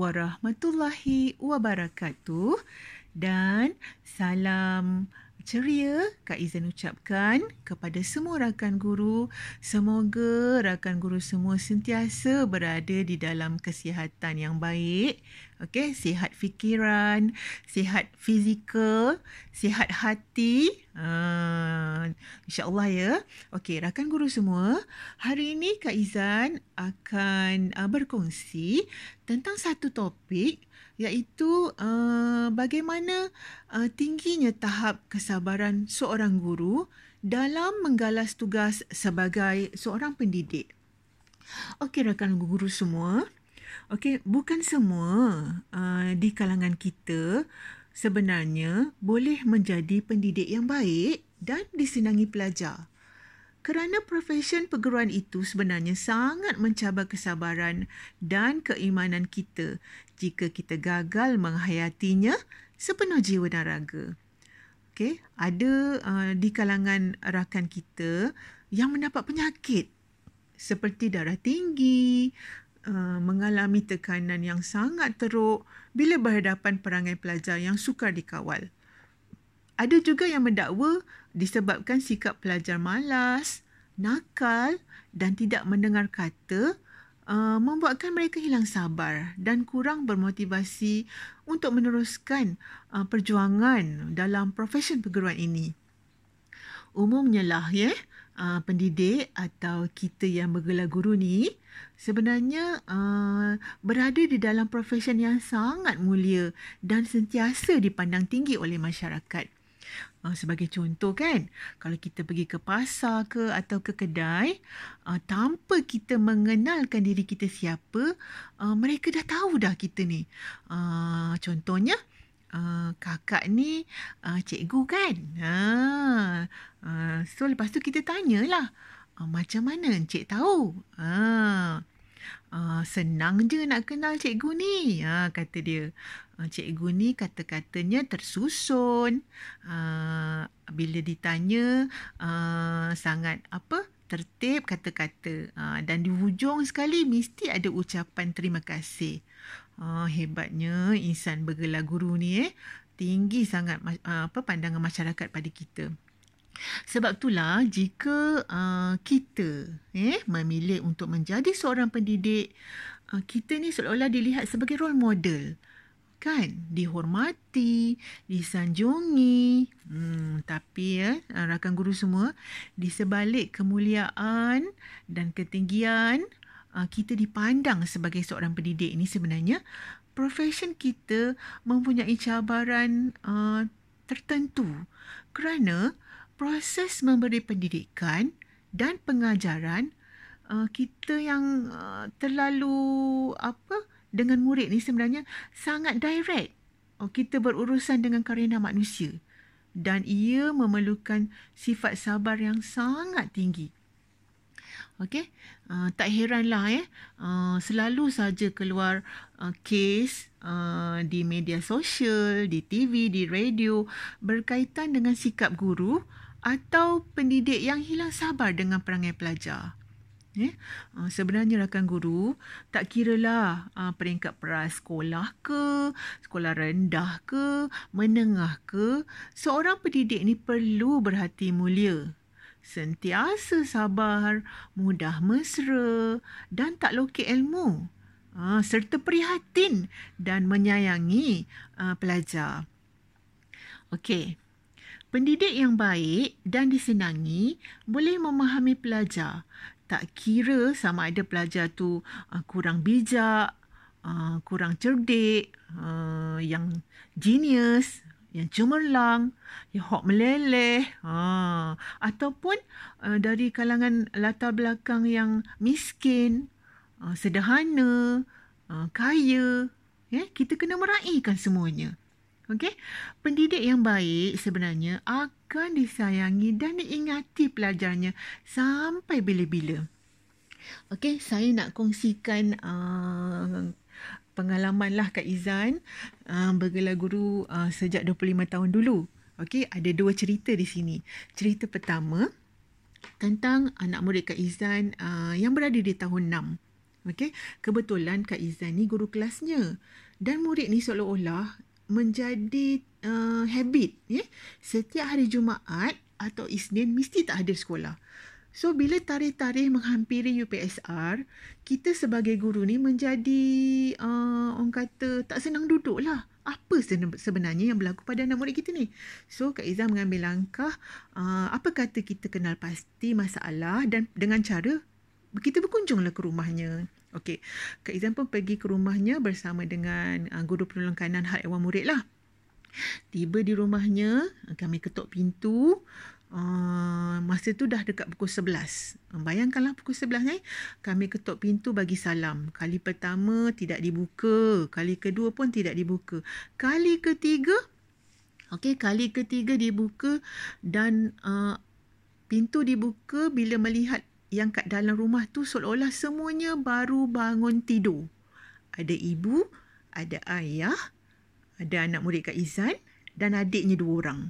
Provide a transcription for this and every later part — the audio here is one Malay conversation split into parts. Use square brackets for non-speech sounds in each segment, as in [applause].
warahmatullahi wabarakatuh dan salam ceria Kak Izan ucapkan kepada semua rakan guru. Semoga rakan guru semua sentiasa berada di dalam kesihatan yang baik. Okey, sihat fikiran, sihat fizikal, sihat hati. Uh, InsyaAllah ya. Okey, rakan guru semua. Hari ini Kak Izan akan uh, berkongsi tentang satu topik iaitu uh, bagaimana uh, tingginya tahap kesabaran seorang guru dalam menggalas tugas sebagai seorang pendidik. Okey rakan guru semua. Okey, bukan semua uh, di kalangan kita sebenarnya boleh menjadi pendidik yang baik dan disenangi pelajar kerana profesion perguruan itu sebenarnya sangat mencabar kesabaran dan keimanan kita jika kita gagal menghayatinya sepenuh jiwa dan raga. Okay, ada uh, di kalangan rakan kita yang mendapat penyakit seperti darah tinggi, uh, mengalami tekanan yang sangat teruk bila berhadapan perangai pelajar yang sukar dikawal. Ada juga yang mendakwa disebabkan sikap pelajar malas, nakal dan tidak mendengar kata uh, membuatkan mereka hilang sabar dan kurang bermotivasi untuk meneruskan uh, perjuangan dalam profesion perguruan ini. Umumnya lah ya, uh, pendidik atau kita yang bergelar guru ni sebenarnya uh, berada di dalam profesion yang sangat mulia dan sentiasa dipandang tinggi oleh masyarakat. Uh, sebagai contoh kan, kalau kita pergi ke pasar ke atau ke kedai, uh, tanpa kita mengenalkan diri kita siapa, uh, mereka dah tahu dah kita ni. Uh, contohnya, uh, kakak ni uh, cikgu kan. Uh, uh, so lepas tu kita tanyalah, uh, macam mana encik tahu? Uh, uh, senang je nak kenal cikgu ni, uh, kata dia. Ah, cikgu ni kata-katanya tersusun. Uh, bila ditanya uh, sangat apa tertib kata-kata dan di hujung sekali mesti ada ucapan terima kasih. Hebatnya insan bergelar guru ni eh tinggi sangat apa pandangan masyarakat pada kita. Sebab itulah jika uh, kita eh memilih untuk menjadi seorang pendidik uh, kita ni seolah-olah dilihat sebagai role model kan? Dihormati disanjungi hmm, tapi ya rakan guru semua di sebalik kemuliaan dan ketinggian ah, kita dipandang sebagai seorang pendidik ini sebenarnya profession kita mempunyai cabaran uh, tertentu. Kerana proses memberi pendidikan dan pengajaran uh, kita yang uh, terlalu apa dengan murid ni sebenarnya sangat direct. Oh, kita berurusan dengan karina manusia dan ia memerlukan sifat sabar yang sangat tinggi. Okey, uh, tak heranlah ya, uh, selalu saja keluar uh, kes uh, di media sosial, di TV, di radio berkaitan dengan sikap guru atau pendidik yang hilang sabar dengan perangai pelajar. Eh? Uh, sebenarnya rakan guru tak kiralah uh, peringkat peras sekolah ke, sekolah rendah ke, menengah ke, seorang pendidik ni perlu berhati mulia. Sentiasa sabar, mudah mesra dan tak lokek ilmu. Uh, serta prihatin dan menyayangi uh, pelajar. Okey. Pendidik yang baik dan disenangi boleh memahami pelajar tak kira sama ada pelajar tu uh, kurang bijak, uh, kurang cerdik, uh, yang genius, yang cemerlang, yang hok meleleh, uh, ataupun uh, dari kalangan latar belakang yang miskin, uh, sederhana, uh, kaya, ya, kita kena meraihkan semuanya. Okey, pendidik yang baik sebenarnya akan disayangi dan diingati pelajarnya sampai bila-bila. Okey, saya nak kongsikan uh, pengalaman lah Kak Izan uh, bergelar guru uh, sejak 25 tahun dulu. Okey, ada dua cerita di sini. Cerita pertama tentang anak murid Kak Izan uh, yang berada di tahun 6. Okey, kebetulan Kak Izan ni guru kelasnya. Dan murid ni seolah-olah menjadi uh, habit ya. Setiap hari Jumaat atau Isnin mesti tak hadir sekolah. So bila tarikh-tarikh menghampiri UPSR, kita sebagai guru ni menjadi uh, orang kata tak senang duduk lah. Apa sebenarnya yang berlaku pada anak murid kita ni? So Kak Izzah mengambil langkah uh, apa kata kita kenal pasti masalah dan dengan cara kita berkunjunglah ke rumahnya. Okey. Kak Izzah pun pergi ke rumahnya bersama dengan uh, guru penolong kanan hak ewan murid lah. Tiba di rumahnya, kami ketuk pintu. Uh, masa tu dah dekat pukul 11. Bayangkanlah pukul 11 ni, kami ketuk pintu bagi salam. Kali pertama tidak dibuka, kali kedua pun tidak dibuka. Kali ketiga, okey, kali ketiga dibuka dan uh, pintu dibuka bila melihat yang kat dalam rumah tu seolah-olah semuanya baru bangun tidur. Ada ibu, ada ayah, ada anak murid Kak Izan dan adiknya dua orang.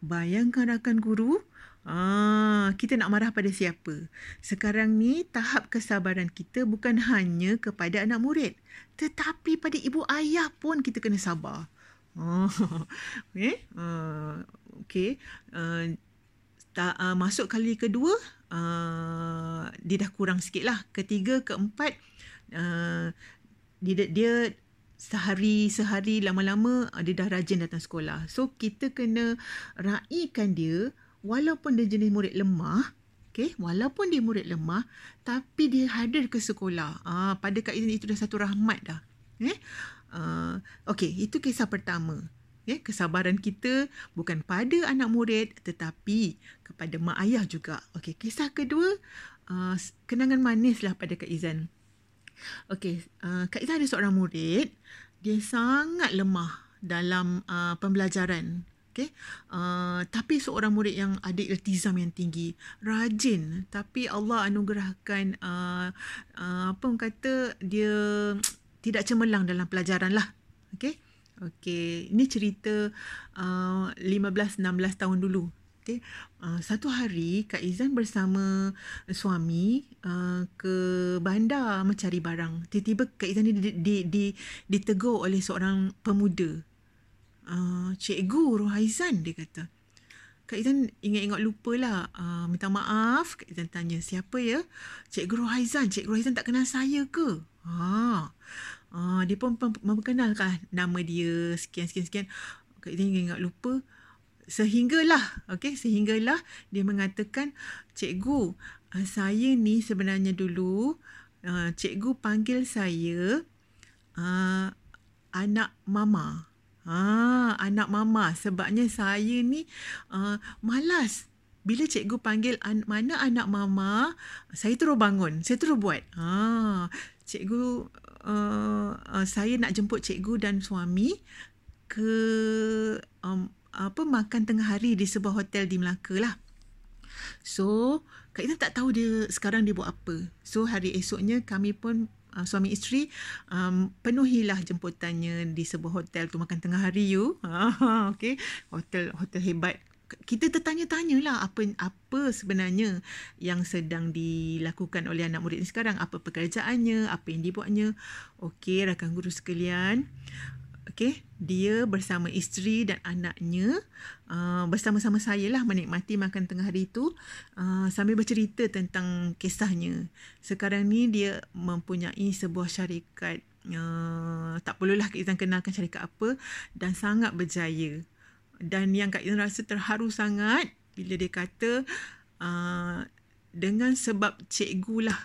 Bayangkan rakan guru, ah, kita nak marah pada siapa? Sekarang ni tahap kesabaran kita bukan hanya kepada anak murid. Tetapi pada ibu ayah pun kita kena sabar. Oh, okay. Uh, okay. Uh, ta, uh, masuk kali kedua, uh, dia dah kurang sikit lah. Ketiga, keempat, uh, dia, dia sehari-sehari lama-lama uh, dia dah rajin datang sekolah. So kita kena raikan dia walaupun dia jenis murid lemah, okay, walaupun dia murid lemah tapi dia hadir ke sekolah. Ah pada Kak Izin itu dah satu rahmat dah. Eh? Uh, okay, itu kisah pertama. Ya, kesabaran kita bukan pada anak murid tetapi kepada mak ayah juga. Okey, kisah kedua uh, kenangan manislah pada Kak Izan. Okey, uh, Kak Izan ada seorang murid, dia sangat lemah dalam uh, pembelajaran. Okay. Uh, tapi seorang murid yang ada iltizam yang tinggi. Rajin. Tapi Allah anugerahkan uh, uh, apa orang kata dia [tsk] tidak cemerlang dalam pelajaran lah. Okay. Okay. Ini cerita uh, 15-16 tahun dulu. Okay. Uh, satu hari Kak Izan bersama suami uh, ke bandar mencari barang. Tiba-tiba Kak Izan ni di, di, di, ditegur oleh seorang pemuda. Uh, Cikgu Rohaizan dia kata. Kak Izan ingat-ingat lupa lah. Uh, minta maaf. Kak Izan tanya siapa ya? Cikgu Rohaizan. Cikgu Rohaizan tak kenal saya ke? Ha. Uh, dia pun memperkenalkan nama dia sekian-sekian-sekian. Kak Izan ingat-ingat lupa. Sehinggalah okey sehinggalah dia mengatakan cikgu uh, saya ni sebenarnya dulu uh, cikgu panggil saya uh, anak mama. Ah anak mama. Sebabnya saya ni uh, malas. Bila cikgu panggil an- mana anak mama saya terus bangun saya terus buat. Ah cikgu uh, uh, saya nak jemput cikgu dan suami ke um, apa makan tengah hari di sebuah hotel di Melaka lah. So, Kak Ina tak tahu dia sekarang dia buat apa. So, hari esoknya kami pun uh, suami isteri um, penuhilah jemputannya di sebuah hotel tu makan tengah hari you. [laughs] okay. Hotel hotel hebat. Kita tertanya-tanya lah apa apa sebenarnya yang sedang dilakukan oleh anak murid ni sekarang. Apa pekerjaannya, apa yang dibuatnya. Okey, rakan guru sekalian. Okey, dia bersama isteri dan anaknya uh, bersama-sama saya lah menikmati makan tengah hari itu uh, sambil bercerita tentang kisahnya. Sekarang ni dia mempunyai sebuah syarikat uh, tak perlulah Izan kenalkan syarikat apa dan sangat berjaya. Dan yang Kak Izan rasa terharu sangat bila dia kata uh, dengan sebab cikgu lah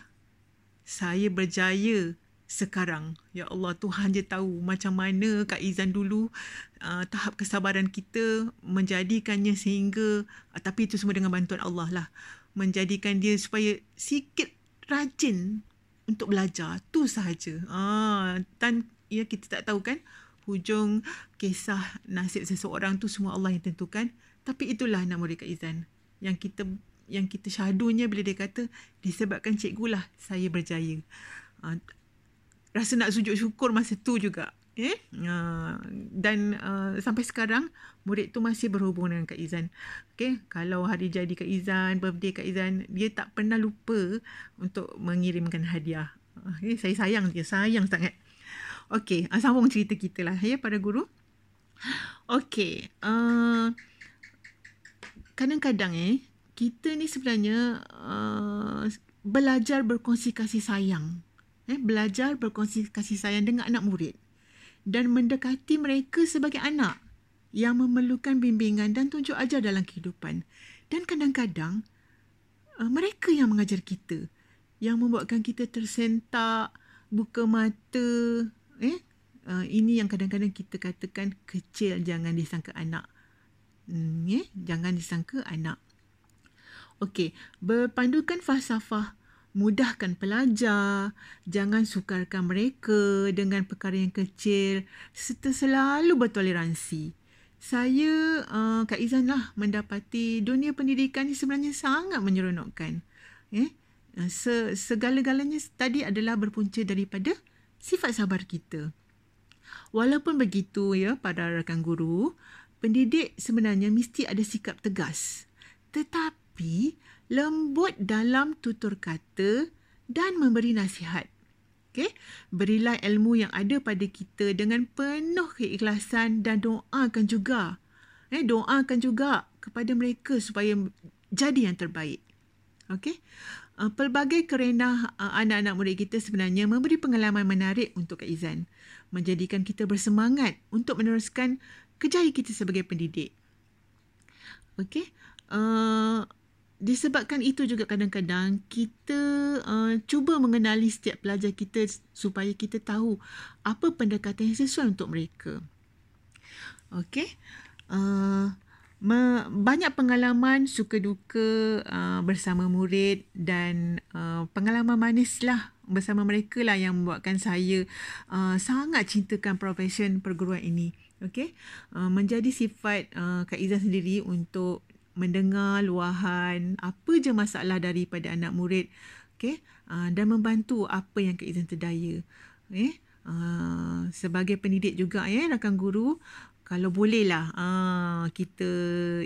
saya berjaya sekarang. Ya Allah, Tuhan je tahu macam mana Kak Izan dulu uh, tahap kesabaran kita menjadikannya sehingga, uh, tapi itu semua dengan bantuan Allah lah, menjadikan dia supaya sikit rajin untuk belajar. Tu sahaja. Uh, dan ya kita tak tahu kan, hujung kisah nasib seseorang tu semua Allah yang tentukan. Tapi itulah nama murid Kak Izan. Yang kita yang kita syahadunya bila dia kata disebabkan cikgu lah saya berjaya. Uh, rasa nak sujud syukur masa tu juga eh uh, dan uh, sampai sekarang murid tu masih berhubung dengan Kak Izan okey kalau hari jadi Kak Izan birthday Kak Izan dia tak pernah lupa untuk mengirimkan hadiah Eh, saya sayang dia, sayang sangat. Okey, uh, sambung cerita kita lah ya para guru. Okey, uh, kadang-kadang eh, kita ni sebenarnya uh, belajar berkongsi kasih sayang. Eh, belajar berkongsi kasih sayang dengan anak murid. Dan mendekati mereka sebagai anak yang memerlukan bimbingan dan tunjuk ajar dalam kehidupan. Dan kadang-kadang, uh, mereka yang mengajar kita. Yang membuatkan kita tersentak, buka mata, eh uh, ini yang kadang-kadang kita katakan kecil jangan disangka anak. Hmm, eh jangan disangka anak. Okey berpandukan falsafah mudahkan pelajar jangan sukarkan mereka dengan perkara yang kecil serta selalu bertoleransi. Saya uh, Kak Izan lah mendapati dunia pendidikan ni sebenarnya sangat menyeronokkan. Eh uh, segala-galanya tadi adalah berpunca daripada sifat sabar kita. Walaupun begitu ya para rakan guru, pendidik sebenarnya mesti ada sikap tegas. Tetapi lembut dalam tutur kata dan memberi nasihat. Okay? Berilah ilmu yang ada pada kita dengan penuh keikhlasan dan doakan juga. Eh, doakan juga kepada mereka supaya jadi yang terbaik. Okay? Uh, pelbagai kerenah uh, anak-anak murid kita sebenarnya memberi pengalaman menarik untuk Kak Izan. Menjadikan kita bersemangat untuk meneruskan kerjaya kita sebagai pendidik. Okey. Uh, disebabkan itu juga kadang-kadang kita uh, cuba mengenali setiap pelajar kita supaya kita tahu apa pendekatan yang sesuai untuk mereka. Okey. Uh, banyak pengalaman suka duka uh, bersama murid dan uh, pengalaman manis lah bersama mereka lah yang membuatkan saya uh, sangat cintakan profesion perguruan ini. Okay? Uh, menjadi sifat uh, Kak Izzah sendiri untuk mendengar luahan apa je masalah daripada anak murid okay? uh, dan membantu apa yang Kak Izzah terdaya. Okay? Uh, sebagai pendidik juga ya rakan guru kalau bolehlah uh, kita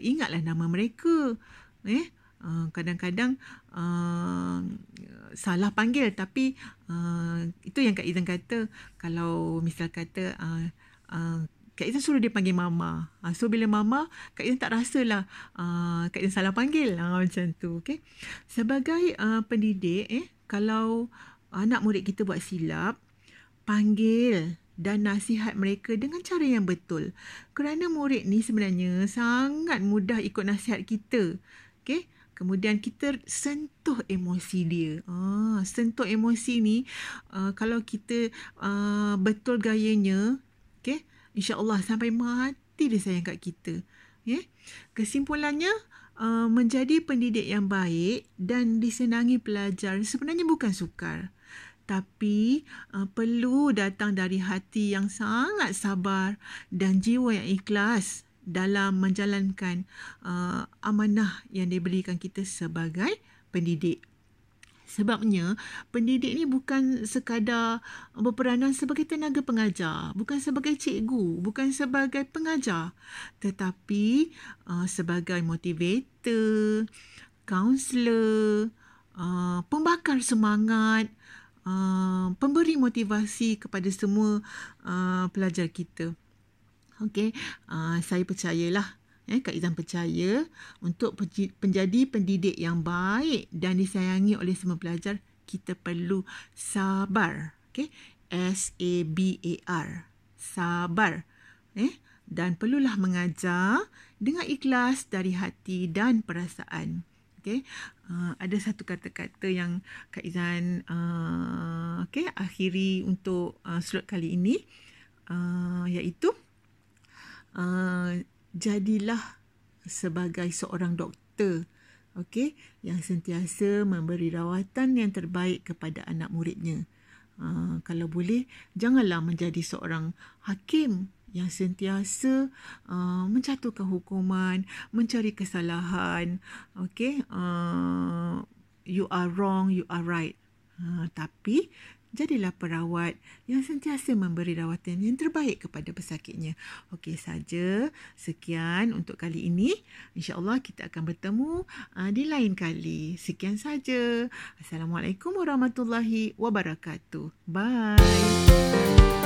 ingatlah nama mereka eh uh, kadang-kadang uh, salah panggil tapi uh, itu yang Kak Izan kata kalau misal kata uh, uh, Kak Izan suruh dia panggil mama. Uh, so bila mama, Kak Izan tak rasalah uh, Kak Izan salah panggil. Uh, macam tu. Okay? Sebagai uh, pendidik, eh, kalau anak murid kita buat silap, panggil dan nasihat mereka dengan cara yang betul. Kerana murid ni sebenarnya sangat mudah ikut nasihat kita. Okay? Kemudian kita sentuh emosi dia. Ah, sentuh emosi ni uh, kalau kita uh, betul gayanya, okay? insya-Allah sampai mati dia sayang kat kita. Okay? Kesimpulannya uh, menjadi pendidik yang baik dan disenangi pelajar sebenarnya bukan sukar tapi uh, perlu datang dari hati yang sangat sabar dan jiwa yang ikhlas dalam menjalankan uh, amanah yang diberikan kita sebagai pendidik. Sebabnya, pendidik ni bukan sekadar berperanan sebagai tenaga pengajar, bukan sebagai cikgu, bukan sebagai pengajar, tetapi uh, sebagai motivator, kaunselor, uh, pembakar semangat, uh, pemberi motivasi kepada semua uh, pelajar kita. Okey, uh, saya percayalah eh Kak Izan percaya untuk menjadi pendidik yang baik dan disayangi oleh semua pelajar kita perlu sabar. Okey, S A B A R. Sabar. Eh dan perlulah mengajar dengan ikhlas dari hati dan perasaan. Okay. Uh, ada satu kata-kata yang Kak Izan uh, okay, akhiri untuk uh, slot kali ini. Uh, iaitu uh, jadilah sebagai seorang doktor okay, yang sentiasa memberi rawatan yang terbaik kepada anak muridnya. Uh, kalau boleh, janganlah menjadi seorang hakim yang sentiasa uh, menjatuhkan hukuman, mencari kesalahan. Okay, uh, you are wrong, you are right. Uh, tapi jadilah perawat yang sentiasa memberi rawatan yang terbaik kepada pesakitnya. Okey saja. Sekian untuk kali ini. InsyaAllah kita akan bertemu uh, di lain kali. Sekian saja. Assalamualaikum warahmatullahi wabarakatuh. Bye.